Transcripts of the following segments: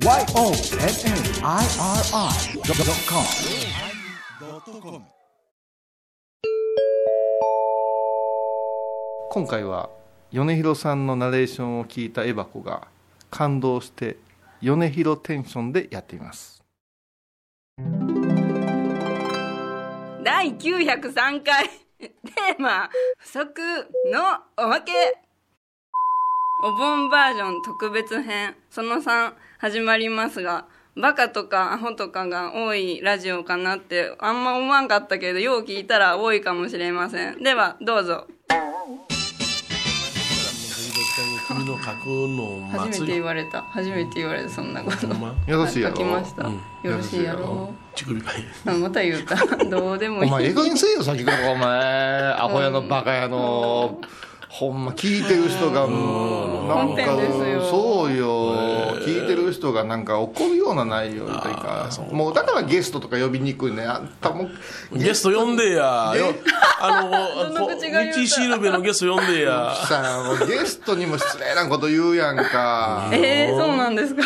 YONNIRI.com 今回は米広さんのナレーションを聞いたエバコが感動して米広テンションでやっています。第903回。テーマ不足のおまけお盆バージョン特別編。その3始まりますがバカとかアホとかが多いラジオかなってあんま思わんかったけどよう聞いたら多いかもしれません。ではどうぞ。君ののを初めて言われた。初めて言われたそんなこと。ま？よろしいやろ？書きました、うん。よろしいやろ？乳首かいあまた言うた。どうでもいい。お前ええ加減せえよ先から。お前アホやのバカやのほんま聞いてる人がもうなん本編ですよ。そうよ。聞いてる人がなんか怒るような内容というかもうだからゲストとか呼びにくいね。あんたもゲスト呼んでや。よあの道しるべのゲスト呼んでや。さあゲストにも失礼なこと言うやんか。えー、そうなんですか？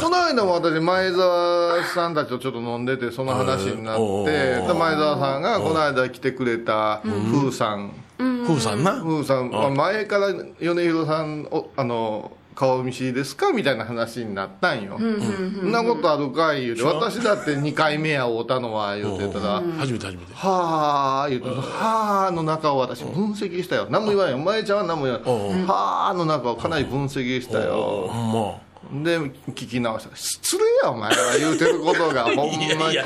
この間も私前澤さんたちとちょっと飲んでてその話になっうん。て前澤さんがこの間来てくれた風さん風さんな？風さん。まあ前から米広さんおあの顔見知りですかみたいな話になったんよ、そんなことあるかい言うて私だって2回目や会うたのは言うてたら、初めて初めて。はあ言うて、はあの中を私分析したよ。何も言わないよお前ちゃんは何も言わない、はあの中をかなり分析したよ、ほんまで聞き直した。失礼やお前は言うてることが ほんまに。いやいや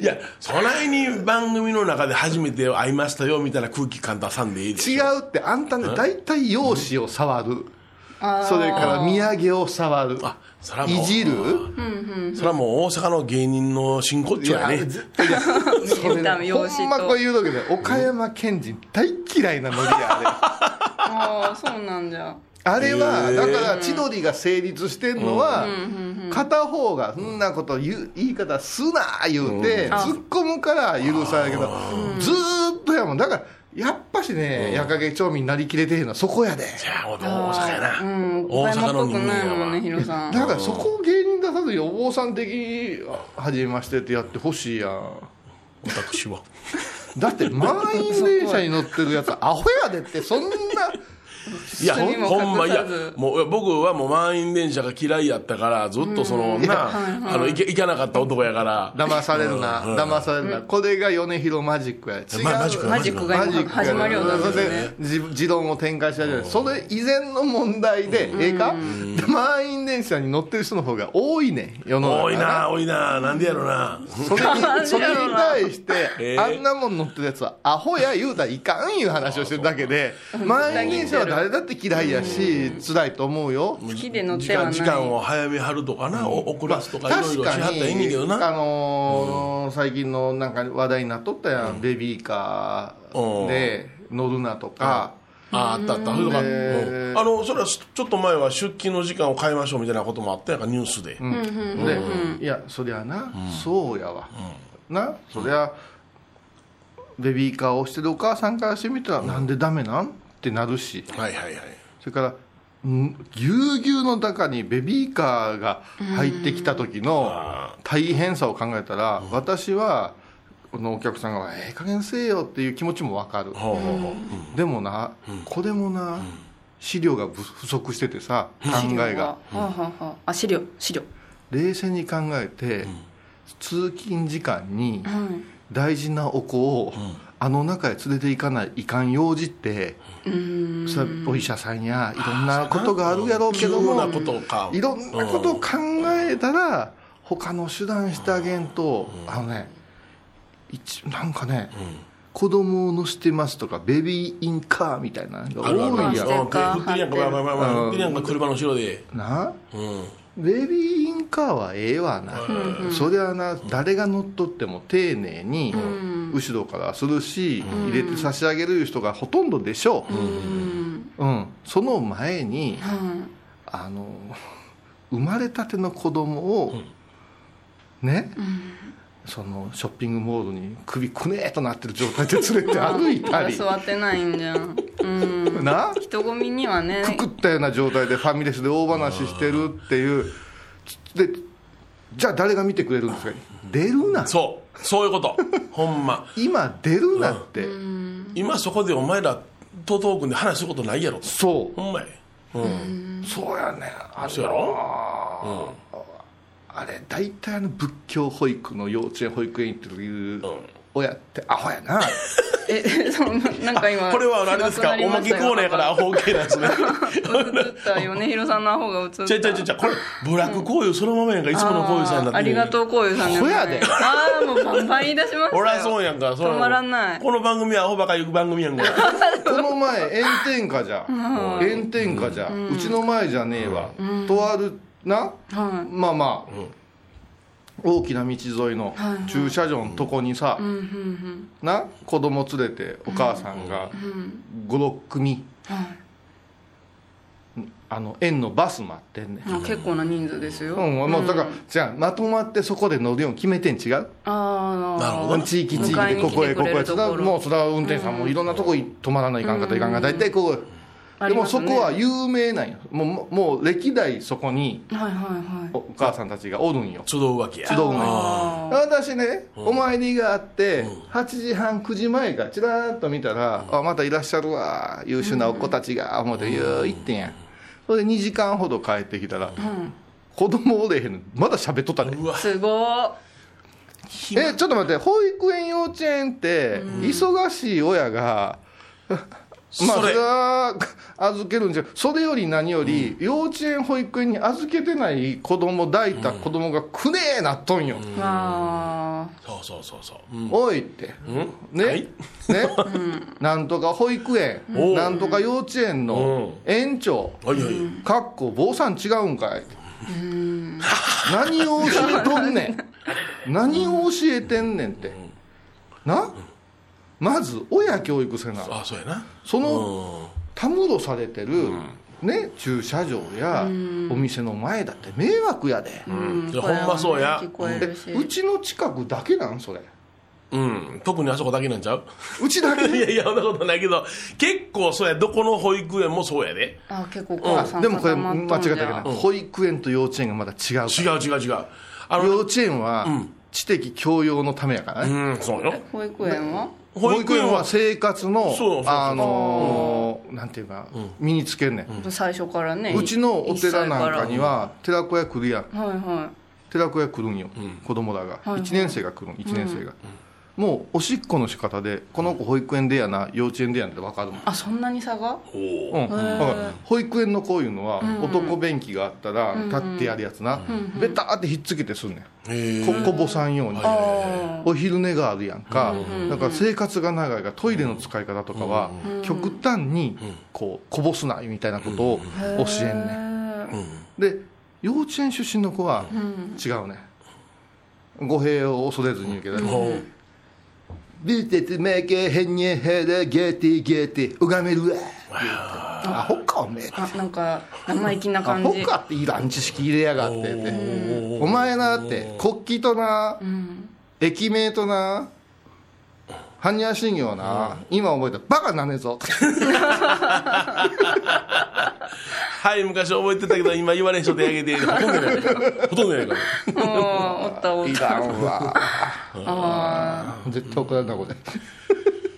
いやそないに番組の中で初めて会いましたよみたいな空気感出さんでいいでし違ょうってあんたね大体容姿を触る、それから土産を触る。あそらもういじる。それはもう大阪の芸人の真骨頂やね。ほ容姿と。んまこれ言うだけで岡山県人大嫌いなノリや あれああそうなんじゃあれはだから千鳥が成立してんのは片方がそんなこと言う言い方すな言うて突っ込むから許されるけどずーっとやもん。だからやっぱしね矢影町民なりきれてへんのはそこやで。じゃあ大阪やな、うん。大阪の人間ないやわだからそこを芸人出さずにお坊さん的に初めましてってやってほしいやん。私は。だって満員電車に乗ってるやつアホやでってそんないやほんまいやもう僕はもう満員電車が嫌いやったからずっとそのなあの行け行かなかった男やから。騙されるな騙されるな。これが米広マジックや。違うまマジックマジックが始まるようになそれる。ねで自持論を展開したじゃないそれ以前の問題でええか？満員電車に乗ってる人の方が多いねん世の中多いな多いな。なんでやろな。それに それに対して、えーあんなもん乗ってるやつはアホや言うたらいかんいう話をしてるだけで満員電車は誰だって嫌いやし辛いと思うよ。好きで乗っ時てはない。間時間を早めはるとかな、お遅らすとかいろい確ろしはったらかにいいねんけどな。あのー最近のなんか話題になっとったやん、ベビーカーで乗るなとか、ああったあった。それとか、えーうん。あのそれはちょっと前は出勤の時間を変えましょうみたいなこともあったやんかニュースで、で、いやそりゃな、そうやわ、なそりゃベビーカーを押してるお母さんからしてみたら、なんでダメなん？ってなるし。はいはいはい。それからんぎゅうぎゅうの中にベビーカーが入ってきた時の大変さを考えたら、私はこのお客さんが「ええ加減せえよ」っていう気持ちも分かる、ほうほうほう。でもな、これもな、資料が不不足しててさ考えが。はあ、はあはあ、あ資料資料。冷静に考えて、通勤時間にはい大事なお子を、あの中へ連れて行かないいかん用事って、それはお医者さんやいろんなことがあるやろうけどもいろんなことを考えたら、他の手段してあげんと、あのね一なんかね、子供を乗せてますとかベビーインカーみたいなのが多いやんステッカーうん。振ってるやんかまあまあまあまあ振ってるやんか車の後ろで。なうんベビーインカーはええわな、そりゃな誰が乗っとっても丁寧に後ろからするし、入れて差し上げる人がほとんどでしょ。う、うん。その前に、あの生まれたての子供を、ね、そのショッピングモールに首くねーとなってる状態で連れて歩いたり。座ってないんじゃん。うん。な？人混みにはね。くくったような状態でファミレスで大話してるっていう。でじゃあ誰が見てくれるんですか？出るな。そう。そういうこと。ほんま。今出るなって、今そこでお前らとトークで話することないやろそう。ほんまや。うん。そうやねあそうやろ？あれ大体あの仏教保育の幼稚園保育園行ってる親ってアホやな。えそんななんか今これはあれですか？おまけコーナーやからアホ系なんですね。映った米広さんのアホが映った。ちゃちゃちゃこれブラックこういうそのままやんかいつものこういうさんになって。ありがとうこういうさんですほやで。ああもうバンバン言い出しましたよ俺はそうやんかそ止まらない。この番組はアホばか行く番組やんか この前炎天下じゃ炎天下じゃうちの前じゃねえわ。とあるな？はい。まあまあ。大きな道沿いのはいはい。駐車場のとこにさうんうんな？子供連れてお母さんが56組うんはい。あの園のバス待ってんねん。あ結構な人数ですよ、うん、もうだから、じゃあまとまってそこで乗るように決めてん違う？ああなるほどね。地域地域でここへここへ。もうそれは運転手さんもいろんなとこに止まらないかんかったらいかんが大体ここあでもそこは有名なんよ。もうもう歴代そこにはいはいはい。お母さんたちがおるんよ。集うわけや。集う私ね、お参りがあって、8時半9時前かちらっと見たら、あまたいらっしゃるわ優秀なお子たちが思ってゆう行ってんや。それで2時間ほど帰ってきたら、子供おれへんのまだ喋っとったで。うわ。ーすごえちょっと待って保育園幼稚園って忙しい親が、まあそれ。は預けるんじゃそれより何より、幼稚園保育園に預けてない子供抱いた子供がくねえなっとんよ、そうそうそうそう。うんおいって、うん。ね、はい。ね、なんとか保育園、なんとか幼稚園の園長、かっこ坊さん違うんかい何を教えとんね ん。何を教えてんねんって。な？まず親教育せな。あそうやな。そのたむろされてる、ね、駐車場やお店の前だって迷惑やで、あ、うん。ほんまそうや。うちの近くだけなんそれ。うん。特にあそこだけなんちゃう？うちだけ いやいやそんなことないけど結構そうや。どこの保育園もそうやで。あ結構お母さんでもこれ間違ったけど、保育園と幼稚園がまだ違う違う違う違う。あ幼の稚園は知的教養のためやからね、うんそうよ。保育園は？保育園は生活のあのーなんていうか、身につけんねん、最初からね。うちのお寺なんかには寺子屋来るやん。はいはい。寺子屋来るんよ、子供らが、はい1年生が来るん1年生が、もうおしっこの仕方でこの子保育園でやな幼稚園でやんって分かるもん。あそんなに差が？おう。ん、だー。から保育園のこういうのは、男便器があったら立ってやるやつな、ベターってひっつけてすんねん、へえここぼさんように、あお昼寝があるやんか、だから生活が長いからトイレの使い方とかは、極端にこうこぼすなみたいなことを教えんねん、で幼稚園出身の子は違うね。語弊を恐れずに言うけど、おうビーテツメケヘニェヘレゲーティゲーティ拝めるわ。アホかおめえ。あなんか生意気なア感じ。ホかっていらん知識入れやがってって。お前なって国旗とな、駅名とな般若心経な、今覚えたらバカなんねえぞ。はい昔覚えてたけど今言われん人手挙げてほとんどやからほとんどやから。おったおっいたらんわ。あ絶対怒られなこれ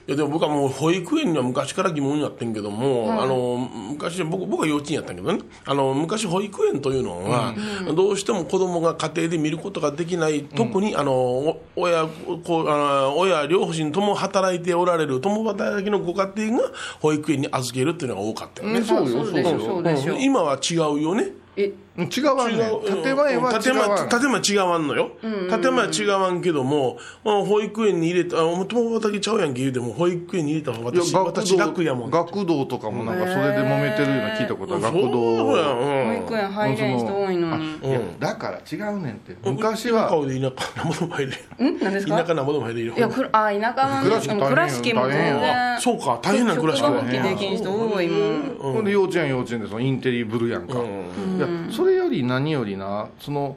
いやでも僕はもう保育園には昔から疑問やってんけども、あの昔僕僕は幼稚園やったけどね。あの昔保育園というのは、どうしても子供が家庭で見ることができない、特にあのお親こうあの親両親とも働いておられる共働きのご家庭が保育園に預けるっていうのが多かったよね、あそうよ。そうそうでしょうん。今は違うよねえ違わんね違う建前は違建前わん。建前違わんのよ、建前は違わんけども、まあ保育園に入れたあもう共働きちゃうやんけ言うても保育園に入れたらいや私私楽やもん学童とかもなんかそれで揉めてるような聞いたことは学そう童。やん保育園入れん人多いのに。いやだから違うねんって。うん。昔は。田舎で田舎なんぼで。も入れるん？何ですか？田舎なんぼでも入れるよいやくらあ田舎はね倉敷も全大変然そうか大変な暮らし職場か復帰できん人多いもん。ほんで幼稚園幼稚園でそのインテリブルやんか、いやそれより何よりなその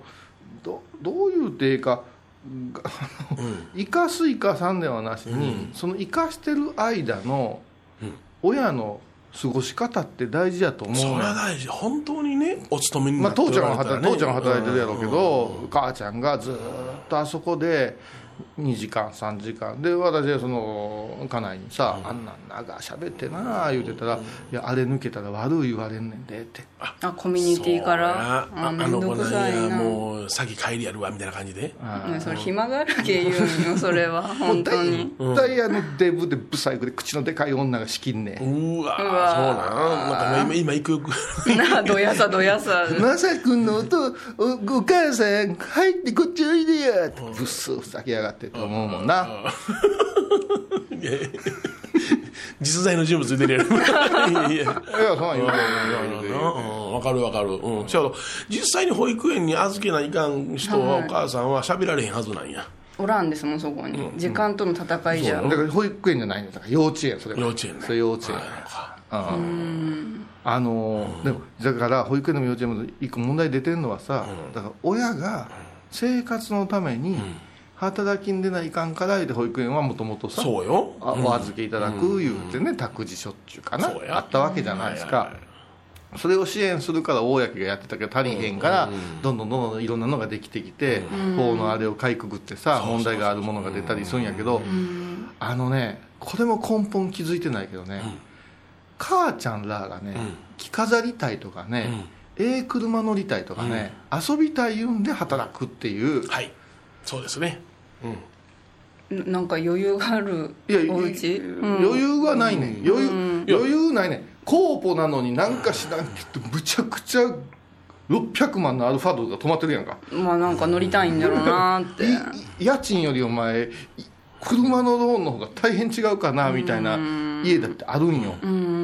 どどういうていいかが生かす生かさんではなしに、その生かしてる間の親の過ごし方って大事やと思うそれねは大事。本当にねお勤めにまあ、なって父ちゃんはおられたらね。働い父ちゃんは働いてるやろうけど、母ちゃんがずーっとあそこで2時間3時間。で私はその家内にさ「あんなん長しゃべってな」言うてたら「いやあれ抜けたら悪い言われんねんで」って。あコミュニティから？ああめんどくさいあの子なんやなもう先帰りやるわみたいな感じで。ねそれ暇があるけ言うんよ それは。本当に。大体あのデブでブサイクで口のでかい女が仕切んねん。うわうわそうなん。なんか今今行く行く。なあどやさどやさ。まさくんのおとおお母さん入ってこっちおいでや。ってブッスふざけやがってと思うもんな、いやいや。実在の人物出る。やろいやいやいやそんなん言うてん言うてん。うん。わかるわかる。うん。ちょうど実際に保育園に預けないかん人はお母さんは喋られへんはずなんや。おらんですもんそこに。時間との戦いじゃ。だから保育園じゃないんだだから幼稚園それは。幼稚園ね。それ幼稚園。うん。あのでもだから保育園でも幼稚園も一個問題出てるのはさ、だから親が生活のために働きに出ないかんから言うて保育園はもともとさそうよ。あお預けいただく言うてね託児所っちゅうかなそうや。あったわけじゃないですか。はいはいはい。それを支援するから公がやってたけど足りへんからどんどんどんどんいろんなのができてきて法のあれをかいくぐってさ問題があるものが出たりするんやけどあのねこれも根本気づいてないけどね母ちゃんらがね着飾りたいとかねええ車乗りたいとかね遊びたい言うんで働くっていうはい。そうですねうん。なんか余裕があるお家？うん。余裕がないね、余裕余裕ないねコーポなのになんか知らんけどむちゃくちゃ600万のアルファドルが止まってるやんか。まあなんか乗りたいんだろうなって。いい家賃よりお前い車のローンの方が大変違うかなみたいな家だってあるんよ。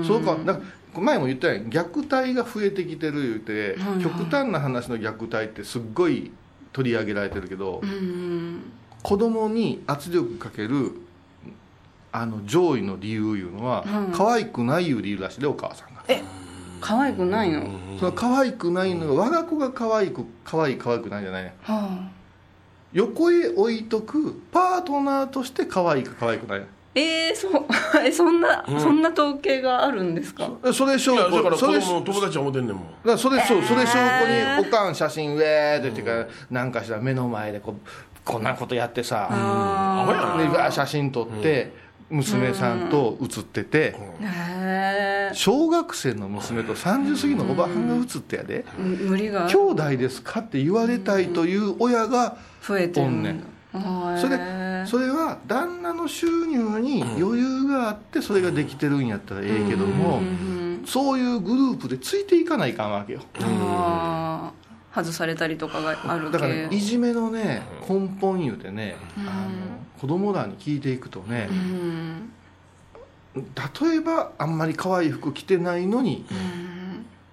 そうか。なんか前も言ったやん。虐待が増えてきてる言うて、極端な話の虐待ってすっごい取り上げられてるけど、子供に圧力かけるあの上位の理由いうのは、可愛くないいう理由らしいでお母さんが。え可愛くないの、はその可愛くないのが我が子が可愛く可愛い可愛くないじゃないあ。横へ置いとくパートナーとして可愛いか可愛くない。えー、そう。えそんな、そんな統計があるんですか？えそれ証いやだから子拠それ供の友達は思ってんねんもん。それそうそれ証拠におかん写真ウェーってっていうか、なんかしたら目の前でこうこんなことやってさ、で写真撮って、娘さんと写ってて、へえ小学生の娘と30過ぎのおばはんが写ってやで、無理が。兄弟ですかって言われたいという親が増えてる。おんねん。んそれへそれは旦那の収入に余裕があってそれができてるんやったらええけども、そういうグループでついていかないかんわけよ外されたりとかがあるだから、ね、けいじめのね根本言うてね、あの子供らに聞いていくとね、うん。例えばあんまり可愛い服着てないのに、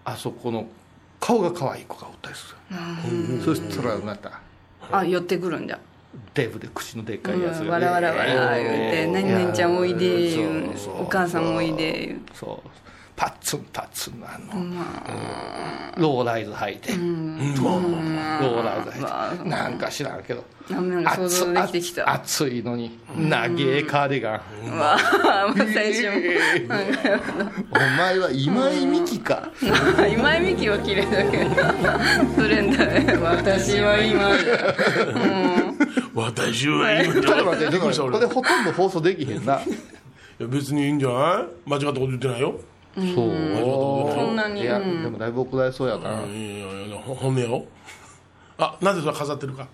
あそこの顔が可愛い子がおったりする、そしたらまたあ寄ってくるんじゃ。デブで口のでっかいやつうん。が、わらわらわら言うて「何々ちゃんおいで」お母さんおいで言う。そうパッツンパッツンのあ。の、ローライズ履いて、ローライズ履いて、なんか知らんけど。なんか想像できてきた。暑いのに長えカーディガン、うわあ最初お前は今井美樹か。今井美樹は綺麗だけ。どそれんだね私は今。私は今。ちょっと待ってびっくりした俺いこれほとんど放送できへんな。や別にいいんじゃない？間違ったこと言ってないよそう。そんなに。いや、うんでもだいぶ怒られそうやから、いやいやいやほ本音やろあなぜそれ飾ってるか？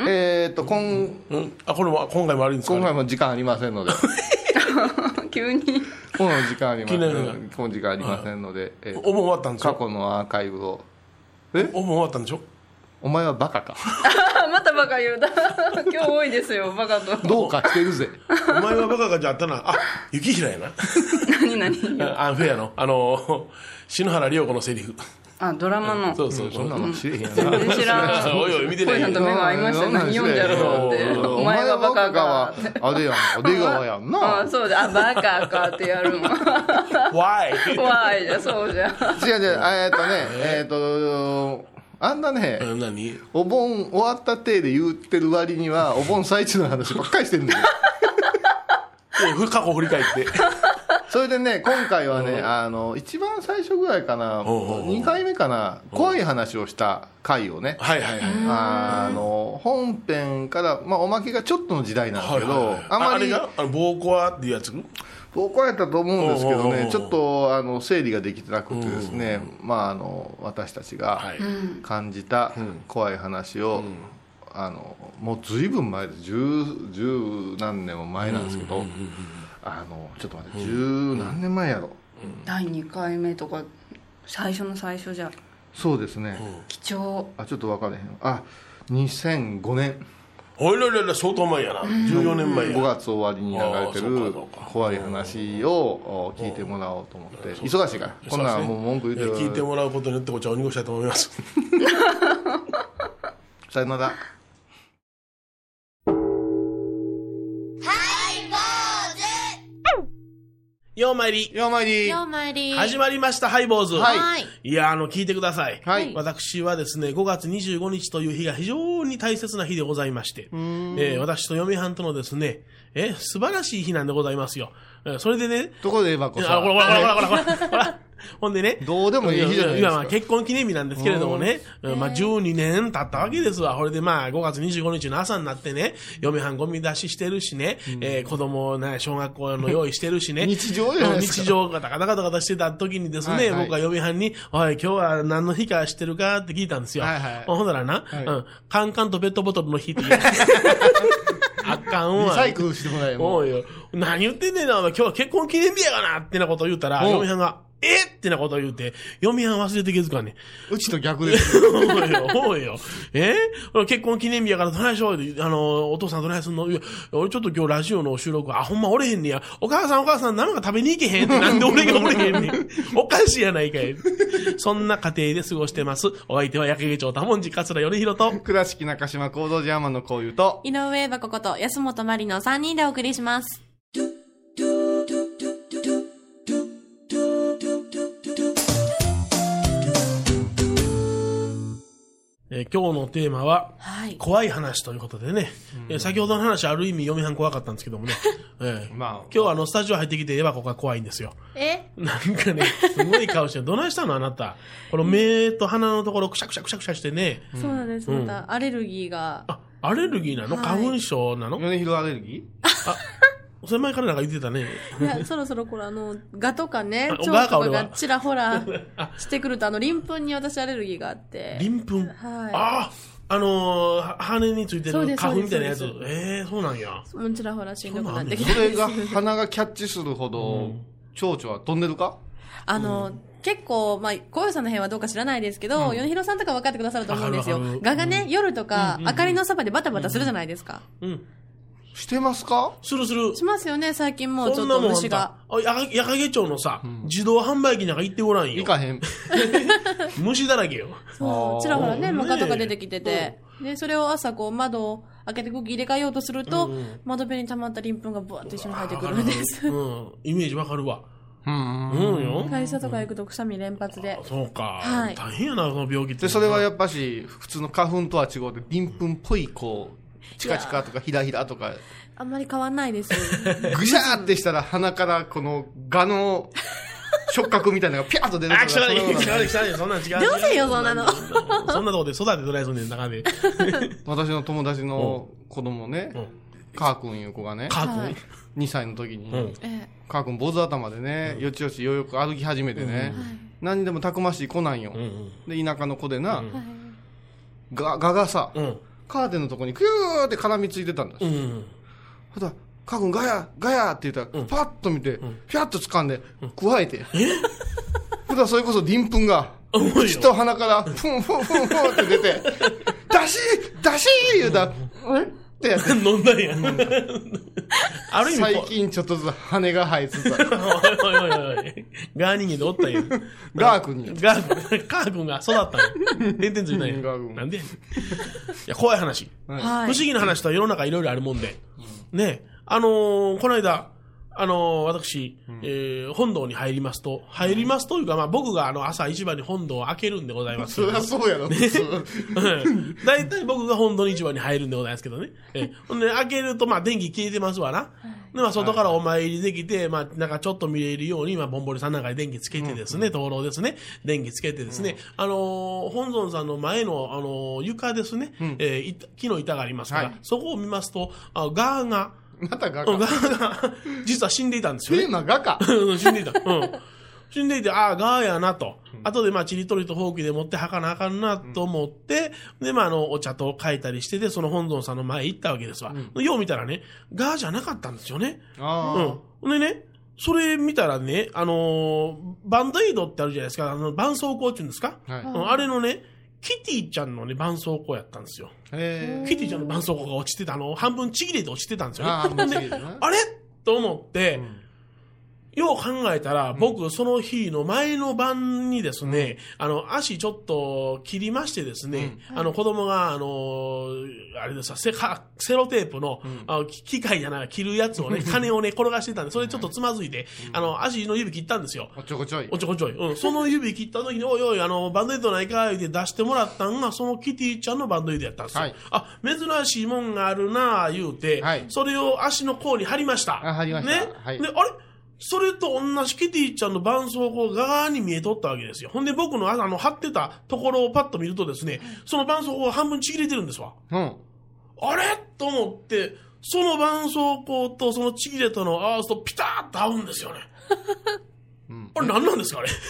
えーっと今うん。あこれも今回も悪いんですか？今回も時間ありませんので。急に。今回も時間ありません。今回も時間ありませんので、えーお盆終わったんでし過ょ去のアーカイブを。お盆終わったんでしょ？お前はバカか。あ またバカ言うだ 今日多いですよバカと。どうかしてるぜ。お前はバカかじゃあったな。あ雪平やな。何何？あアンフェアの。あの篠原涼子のセリフ。あドラマの。そうそう。そんなの知れへんや全な然知らん。おいおい見てない。小さんと目が合いましたよ。何読んじゃろうって。お前はバカか。はあれやん。出川やんな。あそうだ。あバカかってやるのわい怖いじゃんそうじゃ。ん違う違う。えーっとね。えーっとあんなねえ何？お盆終わった体で言ってる割にはお盆最中の話ばっかりしてるんだよ。え過去振り返って。それでね今回はねあの一番最初ぐらいかなほうほうほう2回目かな怖い話をした回をね。はいはいはい。あの本編から、まあ、おまけがちょっとの時代なんですけど、はいはいはい。あまりあれが？あの暴行っていうやつ？僕はやったと思うんですけどねちょっとあの整理ができてなくてですね、まあ、あの私たちがはい。感じたん。怖い話を、あのもうずいぶん前です十十何年も前なんですけど、あのちょっと待って十何年前やろ、第2回目とか最初の最初じゃ。そうですね、貴重。あちょっと分からへん。あ2005年。おいららら相当前やな。14年前や。5月終わりに流れてる怖い話をお聞いてもらおうと思って。忙しいから。こんなんもう文句言っていや聞いてもらうことによってこっちはお濁したいと思います。さよならようまいり。ようまいりようまいり。始まりました、ハイボーズ。はいはい。いや、あの、聞いてください。はい私はですね、5月25日という日が非常に大切な日でございまして、えー私と嫁はんとのですね、え、素晴らしい日なんでございますよ。えーそれでね、ところで言えばこそあ、ほらほらほらほらほらほら ほんでね。どうでもいい日じゃないですかやまあ結婚記念日なんですけれどもね。うんまあ12年経ったわけですわ。これでまあ5月25日の朝になってね、嫁はんゴミ出ししてるしね、えー子供をね、小学校の用意してるしね。日常じゃないですか日常がガタガタガタしてた時にですね、はいはい僕は嫁はんに、おい、今日は何の日か知ってるかって聞いたんですよ。はいはいほんならな、はいうん、カンカンとペットボトルの日って言う。あかんわ。リサイクルしてもらえもおうよ。何言ってんねんな、今日は結婚記念日やがなってなことを言ったら、嫁はんが、え？ってなことを言うて、嫁はん忘れて気づかんねん。うちと逆です おいよ、おいよ。え？結婚記念日やからどないしようってあの、お父さんどないすんの？いや、俺ちょっと今日ラジオの収録、あ、ほんまおれへんねや。お母さんお母さん生が食べに行けへん？ってなんで俺がおれへんねん。おかしいやないかい。そんな家庭で過ごしてます。お相手は焼け町多文字桂頼弘と。倉敷中島行動ジャーマンのこういうと井上箱こと安本まりの3人でお送りします。えー今日のテーマは、はい。怖い話ということでね、えー先ほどの話ある意味嫁はん怖かったんですけどもね、えーまあ今日はあのスタジオ入ってきてエヴァここが怖いんですよ。え？なんかね、すごい顔してる。どないしたのあなた？この目と鼻のところくしゃくしゃくしゃくしゃしてね。そうなんです。また、アレルギーが。あ、アレルギーなの、はい花粉症なの？米広アレルギそれ前からなんか言ってたね。いや、そろそろこれあの、ガとかねあ、腸ガか俺はとかがちらほら してくると、あの、鱗粉に私アレルギーがあって。鱗粉。はいああ、あのー、は羽についてそうでする花粉みたいなやつそうです。ええそうなんや。もうちらほらしんどくなってきーそて。れが鼻がキャッチするほど蝶々は飛んでるか？あの、結構、まあ、小夜さんの辺はどうか知らないですけど、米広さんとか分かってくださると思うんですよわかるわか。るガがね、夜とかうん、明かりのそばでバタバタするじゃないですか。うん。してますか？するする。しますよね、最近もうちょっと虫が。あやかやかげ町のさ、自動販売機なんか行ってごらんよい。かへん 虫だらけよ。そう、ちらほらね、ねモカとか出てきてて。で、それを朝こう窓を開けて空気入れ替えようとすると、窓辺に溜まった鱗粉がブワッと一緒に入ってくるんです。うん。イメージわかるわ。うんうんよ。会社とか行くとくしゃみ連発で。そうか。はい大変やな、その病気って。でそれはやっぱし普通の花粉とは違うて鱗粉っぽいこうチカチカとかヒラヒラとか。あんまり変わんないです。ぐしゃーってしたら鼻からこのガの 触覚みたいなのがピャーッと出るあ、汚い、そんなことない汚い、汚い、そんなん違う。どうせよそんなの。そんなとこで育てどないすんねん、中で。私の友達の子供ねうん。カー君いう子がねカはい。ー2歳の時に、カー君坊主頭でね、よちよちようよく歩き始めてね、何にでもたくましい子なんよ。で田舎の子でな、ガガがさ、うん。カーテンのとこにクーって絡みついてたんです、うん。ほらカー君ガヤガヤって言ったら、うん。パッと見て、ピャッと掴んで、加えて、ほらそれこそ鱗粉が重いよ。口と鼻からフンフンフンフンって出て「出し出し!」言うたら「うん?」ってやって飲んだんや。ある意味、最近ちょっとずつ羽が生えつつあるおいおいおいおい。ガー人間でおったんや。ガー君にガー、カー君が育ったんや。点々ついたんや。ガー君なんでやねんいや、怖い話。はいはい。不思議な話とは世の中いろいろあるもんで。ねあのーこの間、あの、私、えー本堂に入りますと、入りますというか、まあ僕があの朝一番に本堂を開けるんでございます。そりゃそうやろ、普通。う。ん。大体僕が本堂に一番に入るんでございますけどね。えほんで、開けると、まあ、電気消えてますわな。で、まあ、外からお参りできて、まあ、なんかちょっと見れるように、まあ、ぼんぼりさんなんかに電気つけてですね、灯籠ですね、電気つけてですね、あのー本尊さんの前の、あのー床ですね、えーい木の板がありますから、はい。そこを見ますと、あガーが、また画家。実は死んでいたんですよねテー。マ画家。うん死んでいた。うん。死んでいて、ああ、ガーやなと。後で、まあ、ちりとりとほうきで持って吐かなあかんなと思って、で、まあ、あの、お茶と書いたりしてて、その本尊さんの前行ったわけですわ。よう見たらね、ガーじゃなかったんですよね。あうん。でね、それ見たらね、あのーバンドエイドってあるじゃないですか、あの、絆創膏っていうんですか、あ。はい。うんあれのね、キティちゃんのね、絆創膏やったんですよ。へキティちゃんの絆創膏が落ちてた、あの、半分ちぎれて落ちてたんですよね。あれと思って、よう考えたら、僕、その日の前の晩にですね、あの、足ちょっと切りましてですね、あの、子供が、あの、あれですわセカセロテープの、あ機械じゃない、切るやつをね、金をね、転がしてたんで、それちょっとつまずいて、あの、足の指切ったんですよ。おちょこちょい。おちょこちょい。うん。その指切った時に、おいおい、あの、バンドエイドないか、言って出してもらったんが、そのキティちゃんのバンドエイドやったんですよ。はいあ、珍しいもんがあるな言うて、はいそれを足の甲に貼りました。あ貼りましたね。はいで、あれ？それと同じキティちゃんの絆創膏が側に見えとったわけですよ。ほんで僕のあの貼ってたところをパッと見るとですね、その絆創膏が半分ちぎれてるんですわ。うん。あれ？と思って、その絆創膏とそのちぎれたのを合わすとピタッと合うんですよね。うんあれ何なんですかあれ？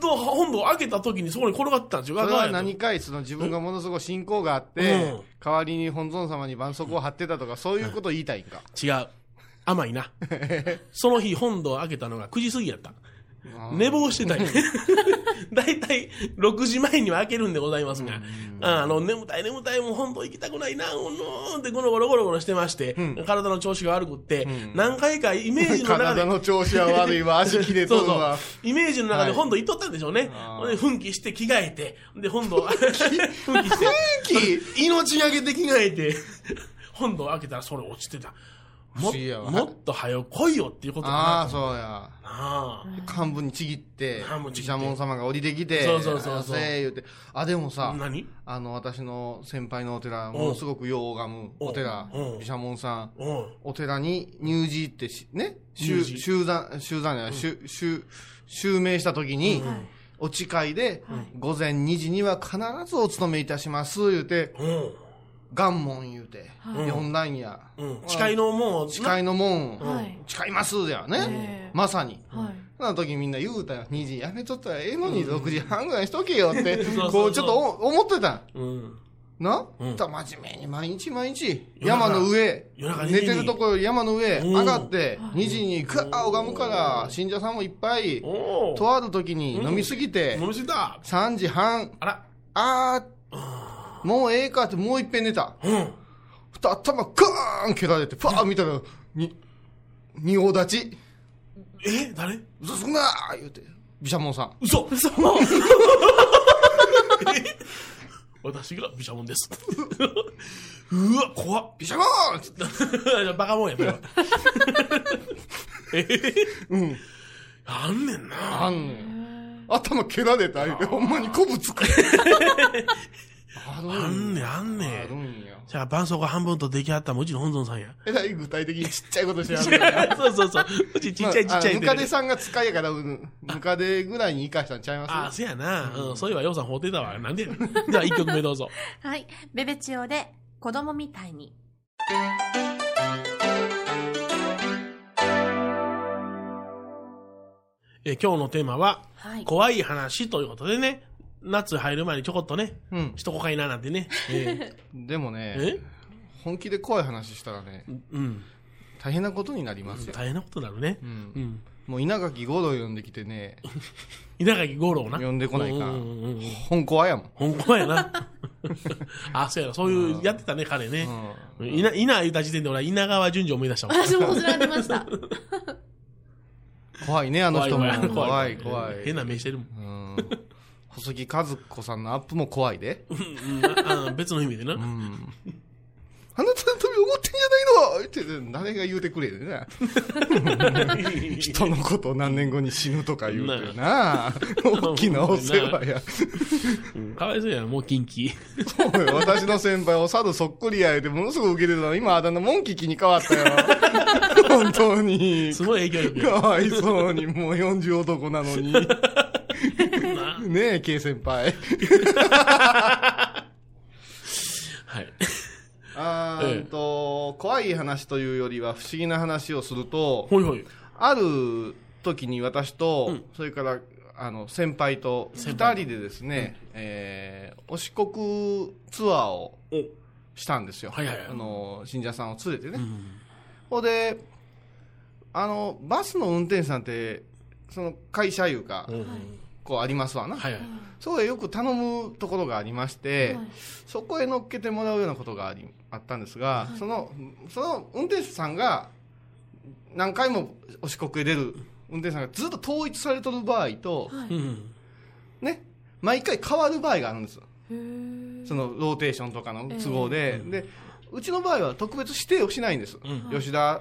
どう本堂を開けた時にそこに転がってたんですよ。それは何かいその自分がものすごい信仰があって、うん代わりに本尊様に絆創膏を貼ってたとか、そういうことを言いたいんか。違う。甘いな。その日本堂を開けたのが9時過ぎやった。寝坊してたんや。だいたい6時前には開けるんでございますが、ああの、眠たい眠たい、もう本当行きたくないな、うんのーってゴロゴロゴロゴロしてまして、体の調子が悪くって、何回かイメージの中で、体の調子は悪いわ、足切れと そうそうるわ。。イメージの中ではい本堂行っとったんでしょうね。あーほんで、奮起して着替えて、で、本堂、奮起？して、命がけて着替えて、本堂開けたらそれ落ちてた。ももっと早く来いよっていうことかああ、なと。そうや。あ。幹部にちぎって半分、ちぎって。毘沙門様が降りてきて、そうそうそうそう。あせー言うて。あ、でもあさ、何？あの、私の先輩のお寺、ものすごくよう拝むお寺、うん。毘沙門さん、うん。お寺に入寺ってし、ね、修入寺修山、修山じゃない、修修襲名した時に、お誓いで、午前2時には必ずお勤めいたします、言うて、うん。願門言うて、読んだんや。うん。誓いのもう、誓いの門、はい誓いますやね、ええまさに。はい。その時みんな言うたよ。2時やめとったらええのに6時半ぐらいにしとけよって、こうちょっとお思ってたん。うん。な、うん真面目に毎日毎日、山の上、夜中2時に寝てるところより山の上、うん上がって、2時にガー拝むから、信者さんもいっぱい。とある時に飲みすぎて、飲みすぎた。3時半、あら。あー、もうええかってもういっぺん寝た。うん。ふた頭ガーン蹴られて、パーン見たら、に、仁王立ち、え？誰？嘘つくなー言うて、毘沙門さん。嘘嘘私が毘沙門です。うわ、怖っ。毘沙門つってじゃあバカもんや、それは。え？うん。あんねんな。あんねん。頭蹴られたほんまにこぶつく。あんねん、あんねあるん。んや。じゃあ、絆創膏半分と出来上がったもうちの本尊さんや。えらい具体的に ちっちゃいことしてやる。そうそうそう。うちちっちゃいちっちゃいムカデさんが使いやから、うんムカデぐらいに生かしたんちゃいます？ああ、せやな。うん、そういえば、ようさん放ってたわ。なんで じゃあ、一曲目どうぞ。はい。ベベチオで子供みたいに。えー今日のテーマは、はい。怖い話ということでね、夏入る前にちょこっとね、うん。しとこかいななんてね。えでもねえ、本気で怖い話したらね、ーうん。大変なことになりますよ。大変なことになるねう。。うんん。もう稲垣吾郎呼んできてね、稲垣吾郎な。呼んでこないかうんうんうんうん。本怖やもん。ほんまやな。あ、そうやな。そういう、やってたね、彼ね。うん稲、稲言った時点で俺は稲川淳二を思い出したわ。私もそれありました。怖いね、あの人も。怖怖い、い怖い。変な目してるもん。うん細木和子さんのアップも怖いで。うんああ別の意味でな。うん。あなたの飛びおごってないのって誰が言うてくれるな。人のことを何年後に死ぬとか言うてな。大きなお世話や。うんかわいそうやな、もう近畿。そうよ私の先輩、お猿そっくりや言うて、ものすごく受けてたの。今、あだ名、モンキキに変わったよ。本当に。すごい影響力や。かわいそうに、もう40男なのに。ねえ、K 先輩。はい。あーんと、怖い話というよりは不思議な話をすると、ほいほい。ある時に私と、うん。それからあの先輩と先2人でですね、えー、お四国ツアーをお。したんですよ、はいはいはい。あの信者さんを連れてね、うん。ほんであのバスの運転手さんってその会社いうか、うんこうありますわな、はいはい。そこへよく頼むところがありまして、はい。そこへ乗っけてもらうようなことがありあったんですが、そのその運転手さんが何回もお四国へ出る運転手さんがずっと統一されとる場合と、うん。ね、毎回変わる場合があるんですへー。そのローテーションとかの都合で,、でうちの場合は特別指定をしないんです、ん。吉田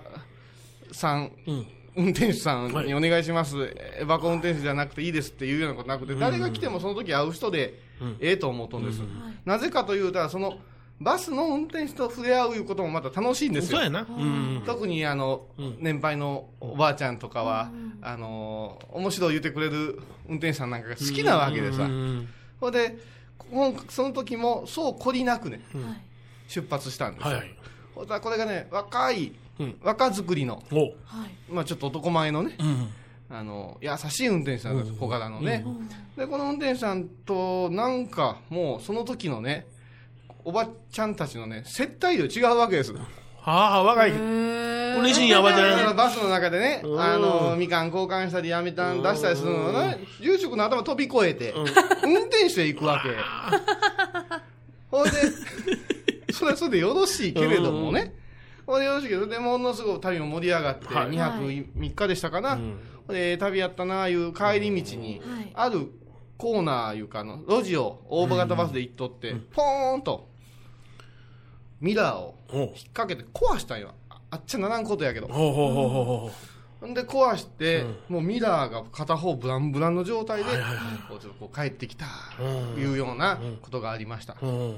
さんうん。運転手さんはい。にお願いします、エバコ運転手じゃなくていいですっていうようなことなくて、誰が来てもその時会う人でうん。ええと思うとんです、なぜかというとそのバスの運転手と触れ合ういうこともまた楽しいんですよ。そうやな。うん。特にあの、うん。年配のおばあちゃんとかは、あの面白い言ってくれる運転手さんなんかが好きなわけでさ、うんほんでこその時もそう懲りなくねはい。出発したんですよ、はいはい。ほんとこれがね若い、うん若作りの、お。はい。まあ、ちょっと男前のね。うん。あの優しい運転手さんです、小柄のね、でこの運転手さんとなんかもうその時のねおばちゃんたちのね接待量違うわけです。はあ、若い。嬉しいんや、ばちあのゃん。バスの中でね、うん。あのみかん交換したりやみたん出したりするのをね住職の頭飛び越えて、運転手で行くわけ。ほいでそれはそれでよろしいけれどもね、ほいでよろしいけどでものすごく旅も盛り上がって、はい。2泊3日でしたかな、うんほい。で旅やったなあいう帰り道に、はい。あるコーナーいうかあの路地を大型バスで行っとって、ポーンとミラーをお引っ掛けて壊したんよ。ああっちゃならんことやけど。ほうほうほうほうんで壊して、もうミラーが片方ブランブランの状態で、はいはいはい。こうちょっとこう帰ってきたうん。いうようなことがありました、う。うん。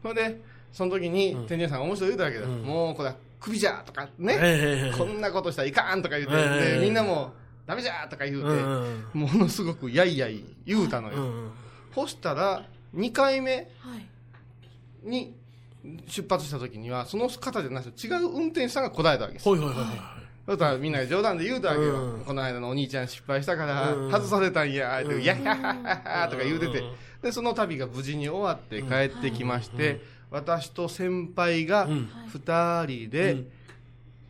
それでその時に天神さんが面白い言うたわけだ、もうこれは首じゃとかね、ええこんなことしたらいかんとか言って、みんなもダメじゃとか言うて、うんものすごくやいやい言うたのよ、うん。そしたら2回目はい。に出発した時にはその方じゃなくて違う運転手さんが答えたわけですほいほいほいほい。そしたらみんなが冗談で言うたわけよ、うんこの間のお兄ちゃん失敗したからうん。外されたんや、っていやはははとか言うてて。うん。でその旅が無事に終わって帰ってきまして、私と先輩がうん。2人で、うん。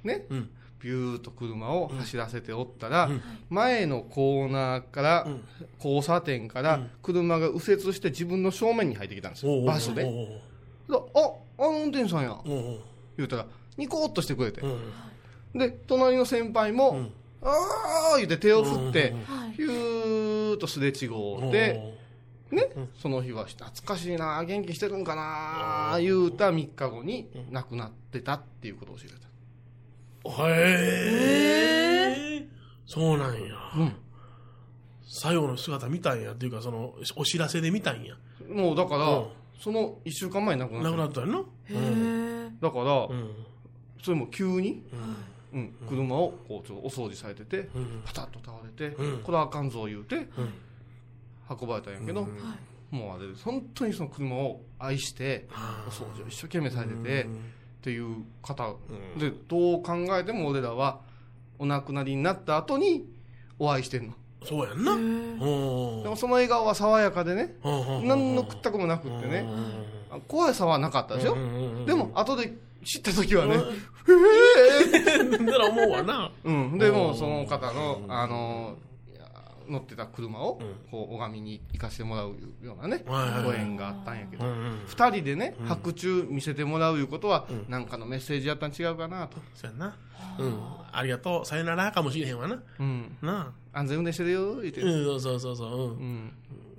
ね、うん。ビューッと車を走らせておったら、うん。前のコーナーから、ん。交差点から車が右折して自分の正面に入ってきたんですよ、バスで。ああの運転手さんや。言うたらニコッとしてくれて、うん。で隣の先輩も、ん。ああ言って手を振って、はい。ヒューッとすれ違うて、ね、その日は懐かしいな元気してるんかな言うた3日後に亡くなってたっていうことを教えてた。へえ。そうなんや。うん。最後の姿見たんやっていうか、その、お知らせで見たんや。もうだから、うん。その1週間前に亡くななくなったったんやな。へえだから、うん。それも急に、うん、車をこうちょっとお掃除されてて、うん。パタッと倒れて、うん。これはあかんぞ言うて、うん運ばれたんやけど、うん。もうあれ本当にその車を愛してお掃除を一生懸命されてて、っていう方、でどう考えても俺らはお亡くなりになった後にお会いしてんの。そうやんな。うん。でもその笑顔は爽やかでねうん何の屈託もなくってねあ怖さはなかったでしょ？でも後で知った時はねだから思うわな。うん、でもその方の、あのいや乗ってた車をこう拝みに行かせてもらうようなね、ご縁があったんやけど、うんうん二人でね、白昼見せてもらういうことは、なんかのメッセージやったん違うかなと、そうやな。うん。ありがとう。さよならかもしれへんわな。うん、な安全運転してるよ言って、そうそうそうそう。う。うんん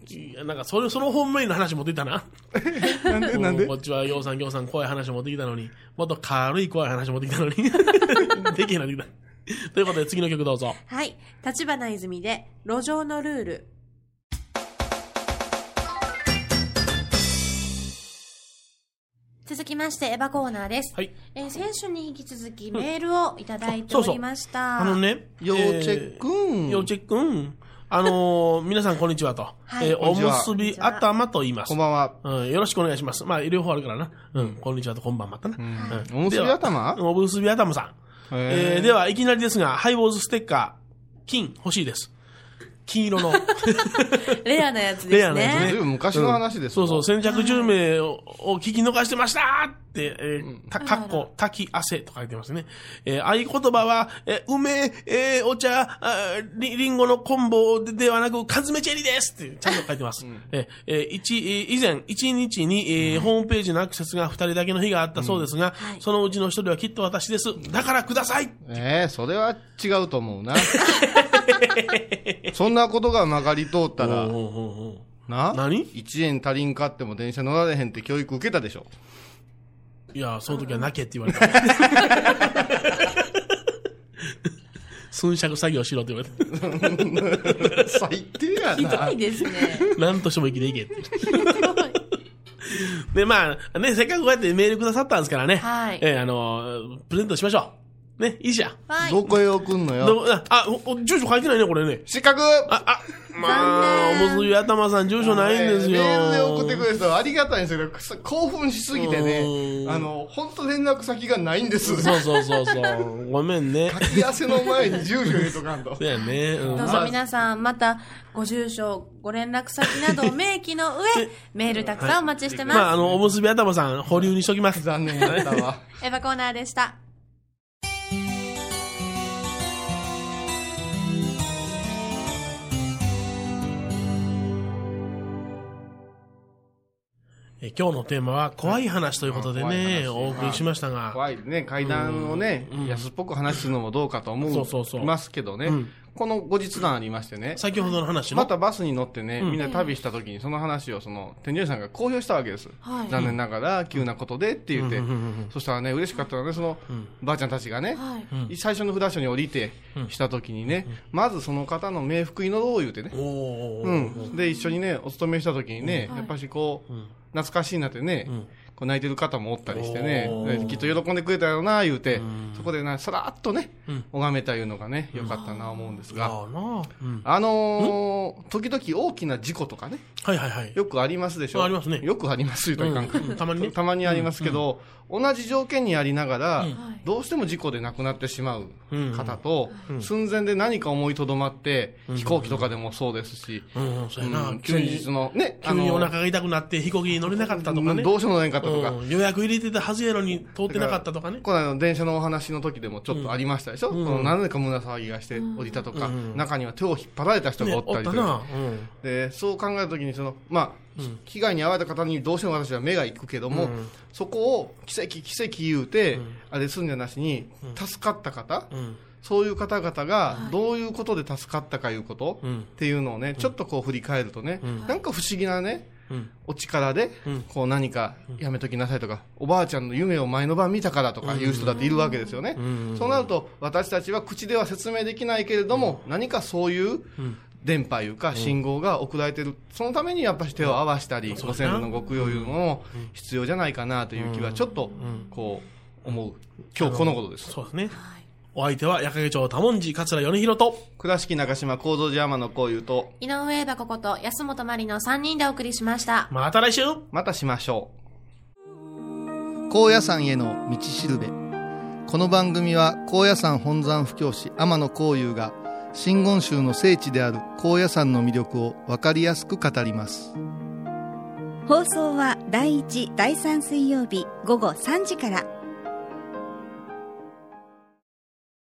いやなんかそれ、その本命の話持ってきたな。なんで？なんで？こっちは、ようさん、ぎょうさん、怖い話持ってきたのに、もっと軽い怖い話持ってきたのに。できへんなってきた。ということで、次の曲どうぞ。はい。立花泉で、路上のルール。続きまして、エヴァコーナーです。はい。えー先週に引き続きメールをいただいておりました。あのね、要チェックン要チェックン。あのー 皆さんこんにちはと。はいえーおむすび頭と言います。こんばんは。うん、よろしくお願いします。まあ、両方あるからな。うん、こんにちはとこんばんはまたな。うんおむすび頭？おむすび頭さん。えーでは、いきなりですが、ハイボーズステッカー、金欲しいです。金色の。レアなやつですね。レアなやつねずいぶん昔の話ですそうそう、先着10名をを聞き逃してましたって、えーた、かっこ、滝汗と書いてますね。えー合言葉は、えー梅、えーお茶、あーりりんごのコンボでではなく、カズメチェリですって、ちゃんと書いてます。えーえー一、えー以前、1日に、えーホームページのアクセスが2人だけの日があったそうですが、はいそのうちの1人はきっと私です。だからくださいええそれは違うと思うな。そんなことが曲がり通ったらおう、おうおうな？何 ?1 円足りんかっても電車乗られへんって教育受けたでしょ。いや、その時は泣けって言われた。寸尺作業しろって言われて。最低やひどな。いですね。何としても生きていけって。で、まあ、ね、せっかくこうやってメールくださったんですからね。はいえーあの、プレゼントしましょう。ね、いいじゃん。はい。どこへ送んのよ？どあ、住所書いてないね、これね。失格あ、あ、まあ、おむすび頭さん住所ないんですよ。メールで送ってくれる人はありがたいんですけど、くそ興奮しすぎてうね、んあの、本当連絡先がないんです。そうそうそうそう。ごめんね。書き汗の前に住所入れとかんとそ。うやね。うんどうぞ皆さん、また、ご住所、ご連絡先などを明記の上、メールたくさんお待ちしてます。まあ、あの、おむすび頭さん、保留にしときます。残念だったわ。エヴァコーナーでした。え今日のテーマは怖い話ということでね、話。お送りしましたが。怖いね、階段をね、安っぽく話すのもどうかと思そうそうそういますけどね。うん、この後日談ありましてね、先ほどの話の？またバスに乗ってね、みんな旅した時にその話をその、天井さんが公表したわけです。はい。残念ながら、急なことでって言って。そしたらね、嬉しかったのはね、その、ばあちゃんたちがね、はい。最初の札所に降りて、した時にね、まずその方の冥福祈ろう言うてね、うん。で、一緒にね、お勤めした時にね、はいやっぱしこう、懐かしいなってね、泣いてる方もおったりしてね。きっと喜んでくれたよな、言うて、そこでな、さらっとねうん、拝めたいうのがね、よかったな、思うんですが、あのー、時々大きな事故とかね、はいはいはい。よくありますでしょ？ありますね。よくありますというんたまにね。たまにありますけど、同じ条件にありながら、はいどうしても事故で亡くなってしまううん。方と、寸前で何か思いとどまって、飛行機とかでもそうですし、休日、のね、急にお腹が痛くなって飛行機に乗れなかったとかね。どうしようもないかったとか、うん。予約入れてたはずやのに通ってなかったとかね。この電車のお話の時でもちょっとありましたでしょ、この何でか胸騒ぎがして降りたとか、中には手を引っ張られた人がおったりとか、ね。でそう考えた時にその、まあ被害に遭われた方にどうしても私は目が行くけども、そこを奇跡、奇跡言うて、あれすんじゃなしに、助かった方、うん。そういう方々がどういうことで助かったかいうこと、うん。っていうのをね、ちょっとこう振り返るとね、なんか不思議なね、うん。お力で、うん。こう何かやめときなさいとか、おばあちゃんの夢を前の晩見たからとかいう人だっているわけですよね。ん。そうなると、私たちは口では説明できないけれども、何かそういう電波いうか信号が送られてる、そのためにやっぱし手を合わしたり、ご先祖のご供養いうのも必要じゃないかなという気はちょっと、こう、思う。今日このことです。そうですね。お相手は、矢掛町多文字桂米広と、倉敷中島幸三寺山のこういうと、井上エヴァコこと安本まりの3人でお送りしました。また来週またしましょう。高野山への道しるべ。この番組は高野山本山布教師天野幸雄が真言宗の聖地である高野山の魅力を分かりやすく語ります。放送は第1、第3水曜日午後3時から。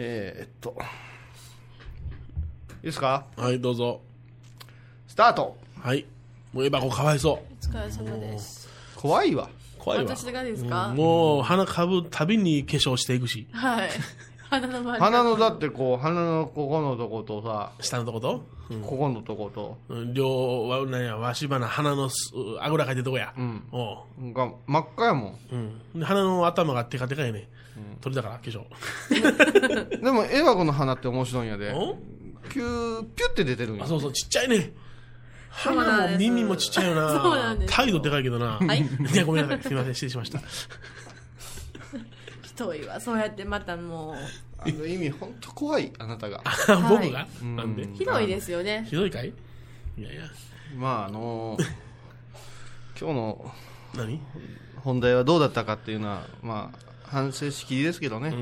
えー、っと。いいですか？はいどうぞ。スタート。はい。もうエバコかわいそお疲れ様です。怖いわ。う怖いわ。私がですか、もう鼻かぶたびに化粧していくし。はい。鼻の周り。鼻のだってこう鼻のここのとことさ。下のとこと、ここのとこと。うん、両わなんやわし鼻鼻のすあぐらかいてるとこや、ん。おう。が真っ赤やもうん、で鼻の頭がテカテカやね、取りだから化粧。ん でもエヴァ子の鼻って面白いんやで。お？ピューピュって出てるんや。あそうそうちっちゃいね。鼻も耳もちっちゃいよな。そうなんです。態度でかいけどな、はい。いやごめんなさい。すみません。失礼しました。人いわ。そうやってまたもあの意味本当怖いあなたが。僕が、なんで？う、ひどいですよね。ひどいかい？いやいや。まああの今日の何？本題はどうだったかっていうのはまあ反省しきりですけどね、う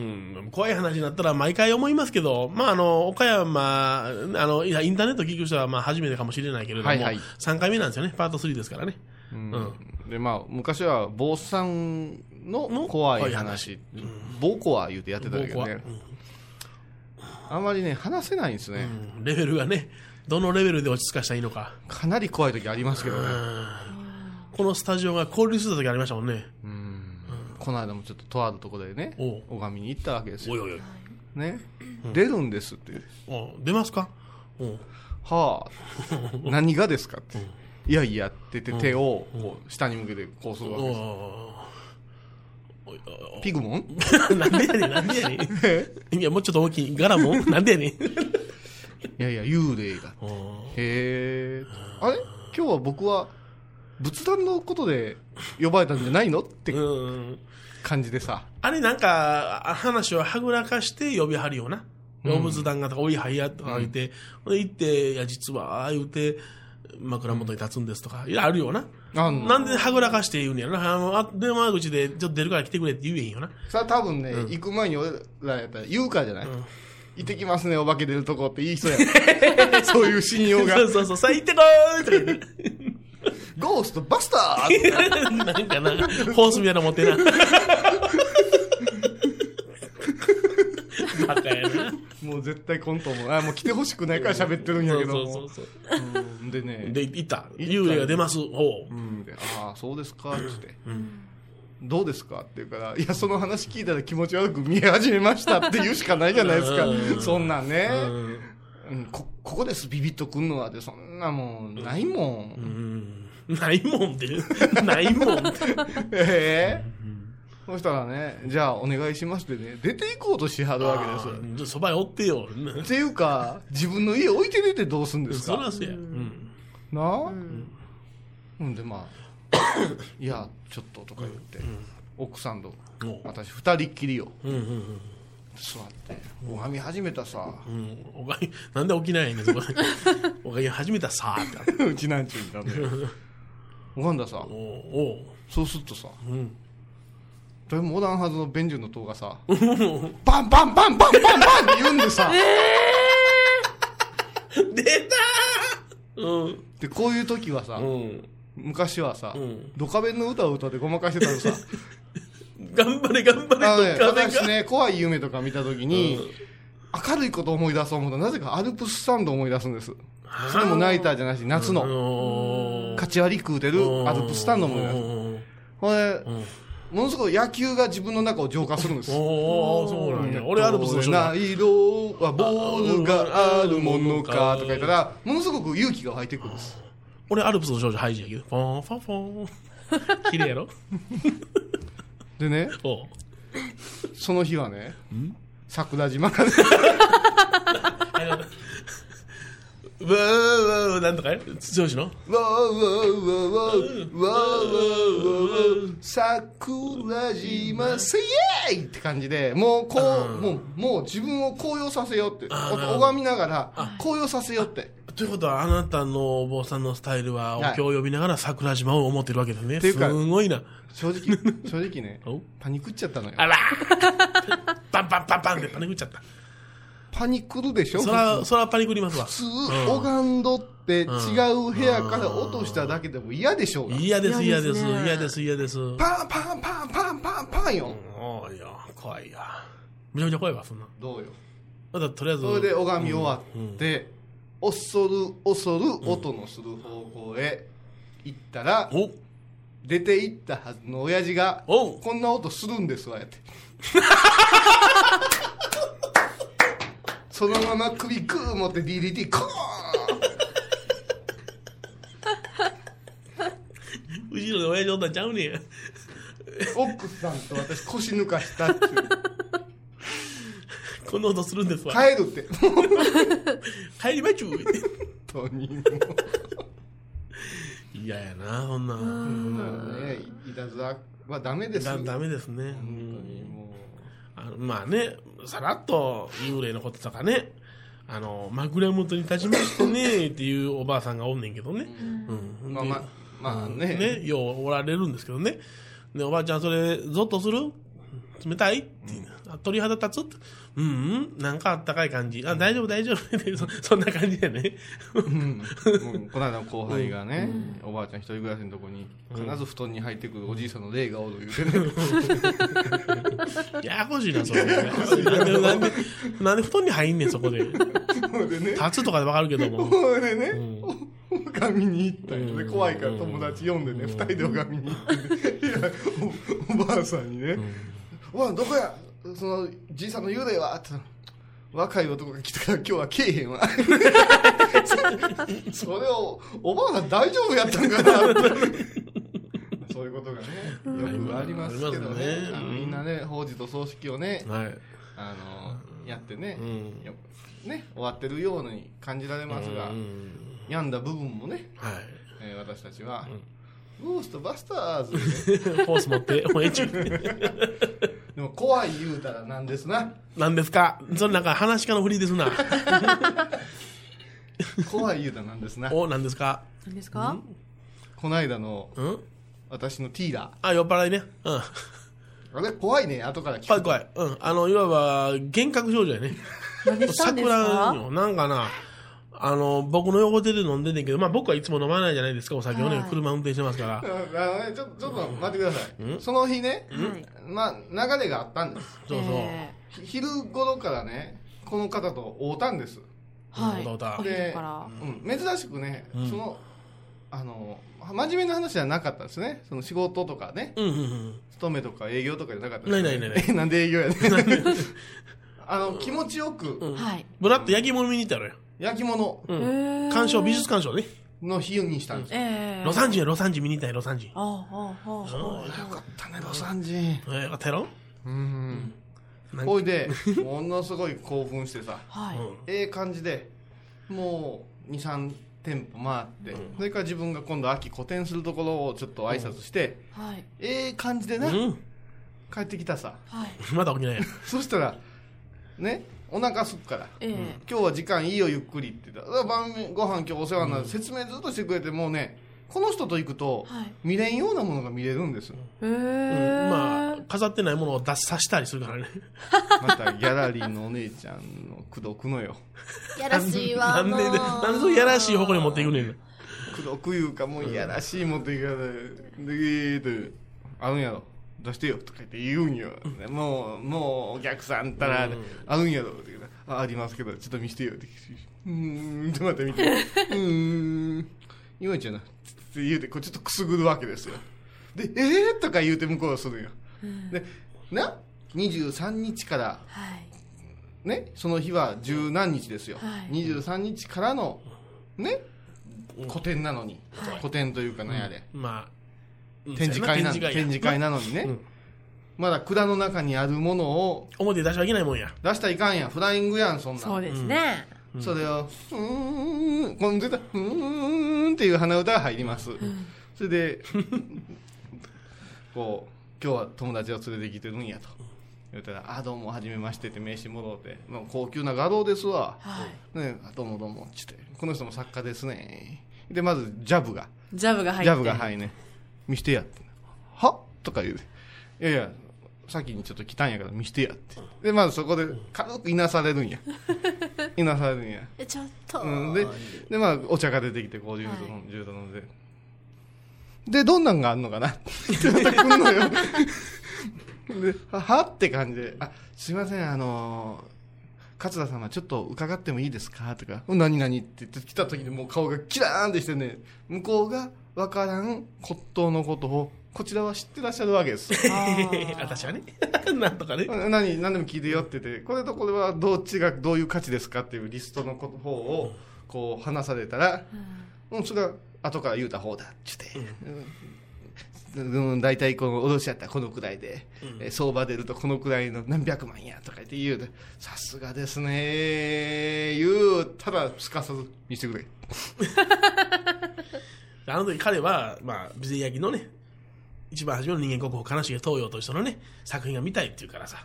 ん、怖い話になったら毎回思いますけど、まあ、あの岡山あの、いやインターネット聞く人はまあ初めてかもしれないけれども、はいはい。3回目なんですよね、パート3ですからね。うん。でまあ昔は坊さんの怖い話坊コア言うてやってたけどね。あん。まりね話せないんですね、うん。レベルがね、どのレベルで落ち着かしたらいいのか、かなり怖い時ありますけどね、このスタジオが交流してた時ありましたもんね。この間もちょっととあるところでね拝みに行ったわけですよ。おいおいおい、ね、出るんですって。お出ますか？おはあ。何がですかって、いやいやって言って手をこう下に向けてこうするわけです。ピグモン？なんでやねん、なんでやねん。いや、もうちょっと大きい、ガラも？なんでやねん。いやいや幽霊がおへえあれ？今日は僕は仏壇のことで呼ばれたんじゃないのってうん感じでさ。あれなんか、あ話をはぐらかして呼びはるような。動物団がとか、おいはやとか言って、ほんで行って、いや、実は、ああ言うて、枕元に立つんですとか、いや、あるよな。なんではぐらかして言うねやろな。あ電話口で、ちょっと出るから来てくれって言えへんよな。さあ多分ね、行く前に俺らやったら言うからじゃない、行ってきますねお化け出るとこっていい人や。そういう信用が。そうそうそう、さあ行ってこーってゴーストバスター。なんかな、ホースみたいなの持ってな。バカやな。もう絶対コントもあもう来てほしくないから喋ってるんやけども。そうそうそうう。んでね。で、行った。幽霊が出ます。ほう。うんでああそうですかっつって、どうですかって言うからいやその話聞いたら気持ち悪く見え始めましたって言うしかないじゃないですか。うん。そんなんね、うん。うんこここです。ビビッとくんのはってそんなもんないもん、うんないもんって。ないもんって。ええそしたらねじゃあお願いしますってね出ていこうとしはるわけです。そばにおってよ。っていうか自分の家置いて出てどうすんですか？そらそうや。うん。なあ、うん、でまあ いやちょっととか言って、奥さんとお私二人っきりようんうんうん。座って拝み始めたさ、うん、おかげ、なんで沖縄やねん、そこで。おかげ始めたさーって。うちなんちゅうんだね拝んださおおそうするとさ、ん。誰もおらんはずの便所の塔がさ バンバンバンバンバンバンって言うんでさ、出たー。うん。でこういう時はさ、うん。昔はさ、ん。ドカベンの歌を歌ってごまかしてたのさ。頑張れ、頑張れ、あのねどっかで私ね怖い夢とか見た時に、明るいことを思い出そう思うとなぜかアルプススタンドを思い出すんですそれもナイターじゃないし夏の。おカチ割り食うてるアルプススタンドを思い出すほんで、ものすごい野球が自分の中を浄化するんです。おおそうなんや。俺アルプスの人だ。ない色はボールがあるものかとか言ったらものすごく勇気が湧いてくるんです。俺アルプスの少女ハイジやけど。フォンフォンフォン。綺麗 やろ？でねその日はね桜島がね わーウーなんとかよ剛のウわーウォーウわーわーウーわー桜島せイエーって感じでもうこうもうもう自分を高揚させようって拝みながら高揚させようってということはあなたのお坊さんのスタイルはお経を呼びながら桜島を思ってるわけだすね、はい、すごいな正直正直ねパニクっちゃったのよあらパンパンパンパンでパニクっちゃったパニックるでしょ？そら、そらパニックりますわ。普通拝んどって違う部屋から落としただけでも嫌でしょうが。嫌です、嫌です、嫌です。ね嫌です、嫌です。パンパンパンパンパンパンよ。おいや、怖いや。めちゃめちゃ怖いわ、そんな。どうよ？まだとりあえず。それで拝み終わって、恐る恐る音のする方向へ行ったら、お。出て行ったはずの親父がお。うこんな音するんですわやって そのまま首グー持って DDT コーン後ろで親父おったんちゃうねん。奥さんと私腰抜かしたっていうこんな音するんですわ。帰るって帰りまちゅう。本当にも嫌やな、そんな。うねいたずらはダメですだダメですね。本当にもあのまあね、さらっと幽霊のこととかね、あの、枕元に立ちましてね、っていうおばあさんがおんねんけどね。うん。まあまあまあねね、ようおられるんですけどね。で、おばあちゃん、それ、ゾッとする？冷たい？って鳥肌立つ？って。うんうん、なんかあったかい感じ。あ、大丈夫、大丈夫。そ そんな感じでね。うん。この間の後輩がね、おばあちゃん一人暮らしのとこに必ず布団に入ってくるおじいさんの霊がおる言うてね、ややこしいな、それ。なんで、なんで、なんで布団に入んねん、そこで。立つとかでわかるけども。ほんでね、ん。拝みに行ったんよね。怖いから友達呼んでね、二人で拝みに行ってね。いやおおばあさんにね「おばあどこや？そのじいさんの幽霊は?」って若い男が来たから今日は来えへんわ それをおばあさん大丈夫やったんかなって。そういうことがねよくありますけどね。ね。みんなね法事と葬式をねはい。あのやってね,、うん。よね終わってるように感じられますが、うん病んだ部分もね、はい。えー私たちは、ゴーストバスターズ ホース持って、もうええちゅう。でも怖い言うたらなんですななんですか？それなんか話し家のふりですな。怖い言うたらなんですなお、なんですか？何ですか？この間のうん？私のティーラあ、酔っ払いね。うん。ーあれ怖いね後から聞く怖い怖い。うん。あの、いわば、幻覚症状やね。何したんです桜かよ。なんかな、あの、僕の横手で飲んでんねんけど、まあ僕はいつも飲まないじゃないですか、お酒をね、はい。車運転してますから。あのねちょちょっと待ってください。その日ね、まあ流れがあったんです。そうそう。えひ昼頃からねこの方と会うたんです。ーはい。どうだお昼から。うん、珍しくね、うん。そのあの真面目な話じゃなかったんですね。その仕事とかね。うんうんうん。勤めとか営業とかじゃなかったないないないない。え なんで営業やねん。あの気持ちよく、うん。はい。ブラッと焼き物見に行ったのよ。焼き物。鑑賞、美術鑑賞ね。の日にしたんですよ、ええ。ロサンジンや、ロサンジン見に行ったよ、ロサンジン。あああああよかったねロサンジン。えー、よかったやろ？ほいでものすごい興奮してさはい。ええ感じでもう23店舗回って、それから自分が今度秋個展するところをちょっと挨拶して、はい。ええ感じでな、うん。うん。帰ってきたさ。はい。まだ起きないや。そしたらねお腹すくから。ええ。今日は時間いいよゆっくりって言った。ら晩ご飯今日お世話になる、説明ずっとしてくれてもうねこの人と行くと、はい。見れんようなものが見れるんですへうん。えまあ、飾ってないものを出さしたりするからね。またギャラリーのお姉ちゃんの口説くのよ。やらしいわなんで、なんでそう。やらしい方向に持っていくねんな。口説くいうかもういやらしいもんというかでえーとあるんやろ出してよとか言って言うんよ、もうもうお客さんたらあるんやろって言うあありますけどちょっと見せてよってうーんとまた見て うーん今ちゃんなって言うてこうちょっとくすぐるわけですよ。でえー、とか言うて向こうはするんよ、でな23日からはい。ねその日は十何日ですよ、はい。23日からのね個展なのに、はい。個展というかねあれ、まあ、うん展示会な展示会なのにね、うん。まだ蔵の中にあるものを。表で出しちゃいけないもんや。出したらいかんやん。フライングやんそんな。んそうですね。それを「うーん」この絶対「うーん」っていう鼻歌が入ります、それで こう今日は友達を連れてきてるんやと。言ったら「あどうもはじめまして」って名刺もろうて「まあ、高級な画廊ですわ」はい。ね、あどうもどうも」っつって「この人も作家ですね」でまずジャブが。ジャブが入って。ジャブがはいね見してやって。は？とか言う。ていやいや先にちょっと来たんやから見してやって。でまずそこで軽くいなされるんや。いなされるんや。え、ちょっと。うん、ででまあお茶が出てきてこう10度飲ん10度飲んで。でどんなんがあんのかな？ってまた来んのよ。ではは？って感じで「あすいませんあの勝田様ちょっと伺ってもいいですか?」とか「何々?」って言って来た時にもう顔がキラーンってしてね向こうが分からん骨董のことをこちらは知ってらっしゃるわけです。私はね。なんとかね。何何でも聞いてよって言ってこれとこれはどっちがどういう価値ですかっていうリストのこと方をこう話されたら、うん、それは後から言うた方だっつって、うん。うん、大体この卸やったらこのくらいで、え相場出るとこのくらいの何百万やとか言って言うてさすがですね言うたらすかさず見せてくれ あの時彼は、まあ、備前焼きのね、一番初めの人間国宝、悲しげ東洋という人のね、作品が見たいって言うからさ。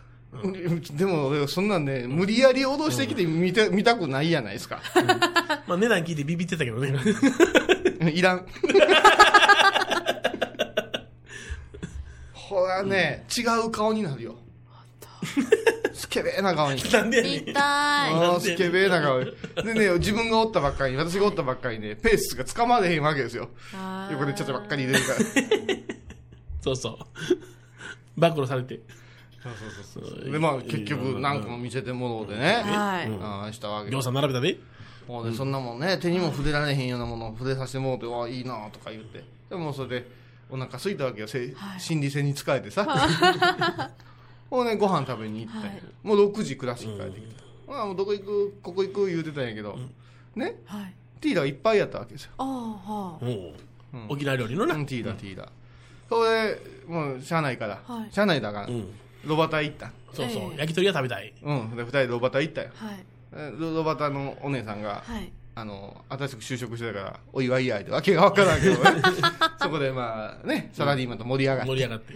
でも俺そんなんね無理やり脅してきて見て見たくないやないですかまあ値段聞いてビビってたけどね。いらん。ほらね、違う顔になるよ。スケベーな顔に。なんでやねん痛い。あースケベーな顔に。でね、自分がおったばっかりに、私がおったばっかりにね、ペースが掴まれへんわけですよ。あー横でちょっとばっかり入れるから。そうそう。暴露されて。そうそうそう。で、まあ結局何個も見せてもろうでね。はい。ああしたわけ量産並べたで。もうね、そんなもんね、手にも触れられへんようなものを触れさせてもらって、わあ、いいなとか言って。でもそれで、お腹空いたわけよ、せ心理戦に疲れてさ。もうね、ご飯食べに行ったんやはいもう6時クラシック帰ってきた。ほらもうどこ行く、ここ行く言うてたんやけど、ね、はい。ティーダがいっぱいやったわけですよ。ああ、はおう沖縄料理のな。うん、ティーダ、ティーダ。それで、もう、車内から、はい車内だから、うん。ロバタ行った。そうそう。ええ焼き鳥が食べたい。うん、で、二人でロバタ行ったよ。はい。えロロバタのお姉さんが、はい。あの、新しく就職してたから、お祝いやいでわけがわからんけどね。そこでまあね、サラリーマンと盛り上がって、盛り上がって。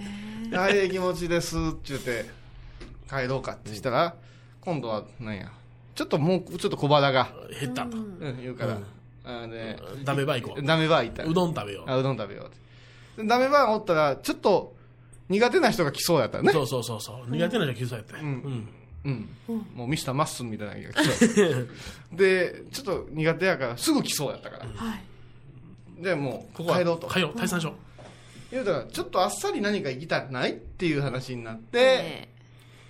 はい、ええ気持ちですって言って、帰ろうかってしたら、今度は、なんや、ちょっともう、ちょっと小腹が、減った。うん、言うから、あで、ダメバイ行こう。ダメバー行ったうどん食べよう。あうどん食べようって。でダメバーおったら、ちょっと、苦手な人が来そうやったね。そうそうそうそう。苦手な人は急そうやったよ。うん。うん。もうミスターマッスンみたいなのが来そう。で、ちょっと苦手やから、すぐ来そうやったから。はい。で、もう、ここは帰ろうと。帰ろう。退散しよ言うたら、ちょっとあっさり何か行きたくないっていう話になって、え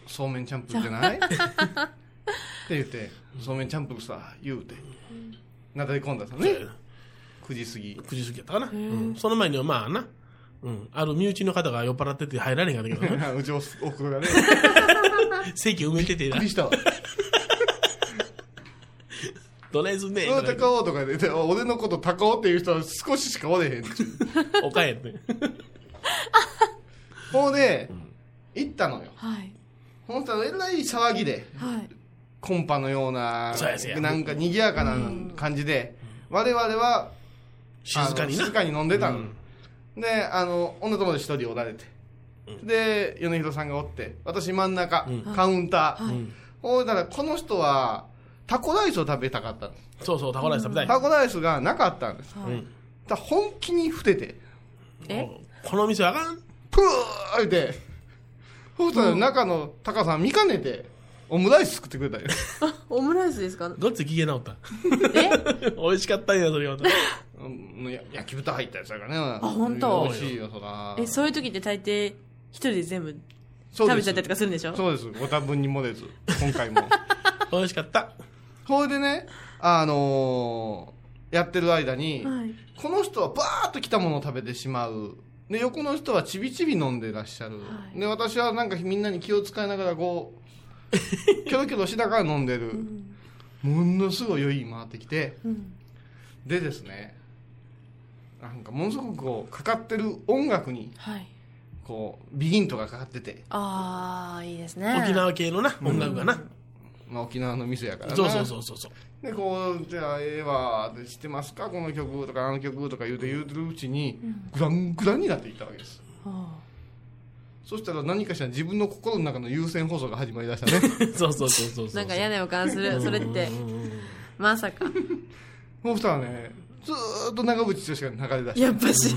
そうめんチャンプルじゃない？って言って、そうめんチャンプルさ、言うて。なだれ込んださう。ね。9時過ぎ。9時過ぎやったかな。うん。その前にはまあな。うん。ある身内の方が酔っ払ってて入られへんかったけどな。うちおふくろがね、席埋めててなびっく。りしたわ。どないすんねんうん、高尾とかで、で俺のこと高尾っていう人は少ししかおれへん。おかえって。ほんで、行ったのよ。はい。ほんとえらい騒ぎで、はい。コンパのようなそうやそうや、なんか賑やかな感じで、我々は、静かに静。かに飲んでたの。で、あの、女友達一人おられて。で、米広さんがおって、私真ん中、うんカウンター。はい。ほいだら、この人は、タコライスを食べたかったの。そうそう、タコライス食べたい。タコライスがなかったんです。だ本気にふてて、え？この店あかん？プー言って、そうしたら中のタカさん見かねて、オムライス作ってくれたよ。オムライスですか？どっち機嫌直った？え？美味しかったんや、それは。焼き豚入ったやつだからね。あ本当？美味しいよ、そら。え、そういう時って大抵、一人で全部食べちゃったりとかするんでしょ？そうです。ご多分に漏れず、今回も。美味しかった。それでね、あのーやってる間に、はい。この人はバーッと来たものを食べてしまう。で、横の人はちびちび飲んでらっしゃる。はいで、私はなんかみんなに気を使いながらこう、キョロキョロしながら飲んでる。ものすごい酔い回ってきて、うん。でですね、なんかものすごくこう、かかってる音楽に、はい。こう、ビギントがかかってて、ああ、いいですね。沖縄系のな、音楽がな。まあ沖縄の店やからな。そうそうそうそうそう。でこうじゃあええわで知ってますか？この曲とかあの曲とか言うて言うてるうちに、グラングランになっていったわけですはそしたら何かしら自分の心の中の優先放送が始まりだしたね そうそうそうそうそうなんか嫌な予感する。それって。まさか。もうしたらねずーっと長渕剛が流れ出してやっぱし。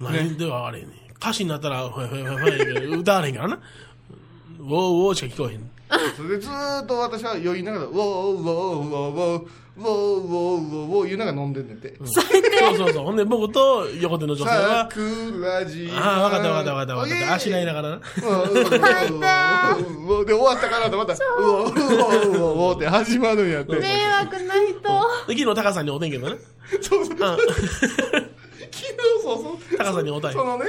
何ではあれね歌詞になったらほいほいほいほい歌われへんからなウォーウォーしか聞こえへんそれでずーっと私は酔いながら「ウォーウォーウォーウォーウォーウォーウォーウォー」言いながら飲んでんねんてそうそうそうほんで僕と横手の女性は桜島ああ分かった分かった分かった分かったあしらいながらなで終わったかなとまた「うおうおうおお」って始まるんやって迷惑な人。で昨日タカさんにおてんけどねそうそうあ昨日そうそうタカさんにそのね、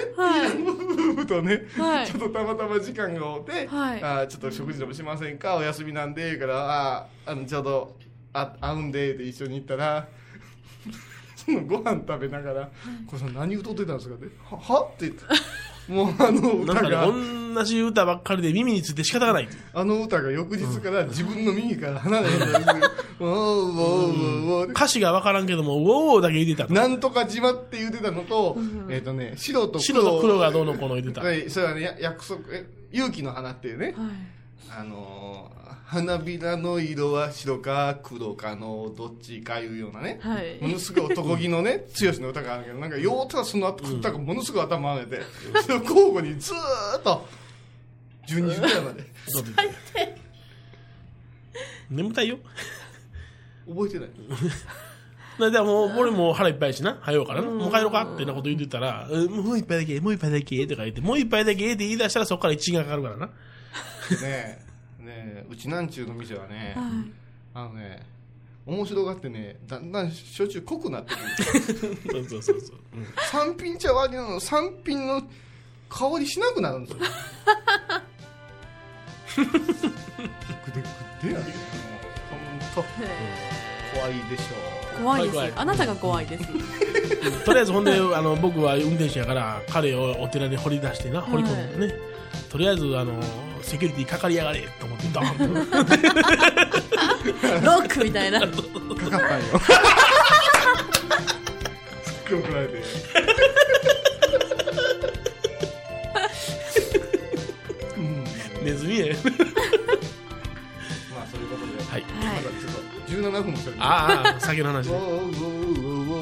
夫婦とね、はい。ちょっとたまたま時間が合うて、はい。あーちょっと食事でもしませんかお休みなんで言うからあーあのちょうどあ会うんでって一緒に行ったら そのご飯食べながら「これさん何歌ってたんですか?」って「はは?」って言ってもうあのなんか歌が、ね同じ歌ばっかりで耳について仕方がない。あの歌が翌日から自分の耳から離れへんのですよ「おーおーおーおー歌詞が分からんけどもウォーだけ言ってたなんとか島って言ってたのと、えっ、とね、白と黒。白と黒がどうのこうの言ってた。はい、それはね、や約束、え、勇気の花っていうね、あのー花びらの色は白か黒かのどっちかいうようなね、はい。ものすごい男気のね、剛の歌があるけど、なんか、ようたらその後、歌がものすごい頭上げて、それを交互にずーっと、12時ぐらいまで。眠たいよ。覚えてない。な でもう俺もう腹いっぱいやしな。早うからな。もう帰ろうかってなこと言ってたらうん。もう一杯だけもう一杯だけとか言ってもう一杯だけって言い出したらそこから1時間かかるからなねえ、ねえ、うちなんちゅうの店はね、あのね、面白がってね、だんだん焼酎濃くなってくる。そうそうそうそう。三品茶割りの三品の香りしなくなるんですよ。ぐでぐでやねほんと。怖いでしょ怖いです怖い怖い。あなたが怖いです。とりあえずほんであの僕は運転手やから彼をお寺に掘り出してな掘り込んでね、とりあえずあのセキュリティかかりやがれと思ってドーンとロックみたいな。う。かかったんよ。すっごい怒られて。うんネズミやまあそういうことで、はいまだちょっと17分もしゃべってああ酒の話ウォ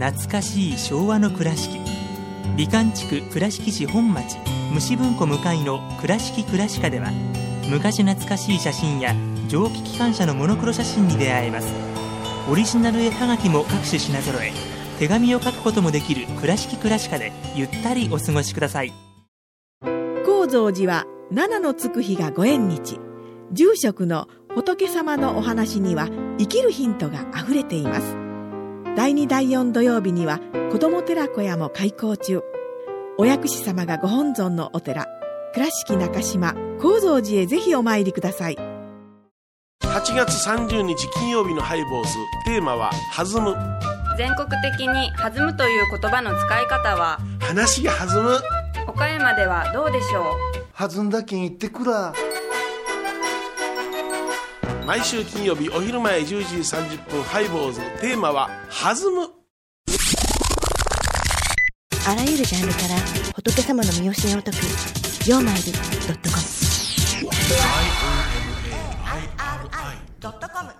懐かしい昭和の倉敷。美観地区倉敷市本町虫文庫向かいの「倉敷倉歯科」では昔懐かしい写真や蒸気機関車のモノクロ写真に出会えます。オリジナル絵はがきも各種品揃え手紙を書くこともできる「倉敷倉歯科」でゆったりお過ごしください。高蔵寺は七のつく日がご縁日。住職の仏様のお話には生きるヒントがあふれています。第2第4土曜日には子ども寺小屋も開校中。お薬師様がご本尊のお寺倉敷中島・高蔵寺へぜひお参りください。8月30日金曜日のハイボーズテーマは「弾む。全国的に弾むという言葉の使い方は」話が弾む。岡山ではどうでしょ弾んだけん言ってくら毎週金曜日お昼前10時30分ハイボーズテーマは「弾む。あらゆるジャンルから仏様の身教えを解く「曜マイルドットコム」ドットコム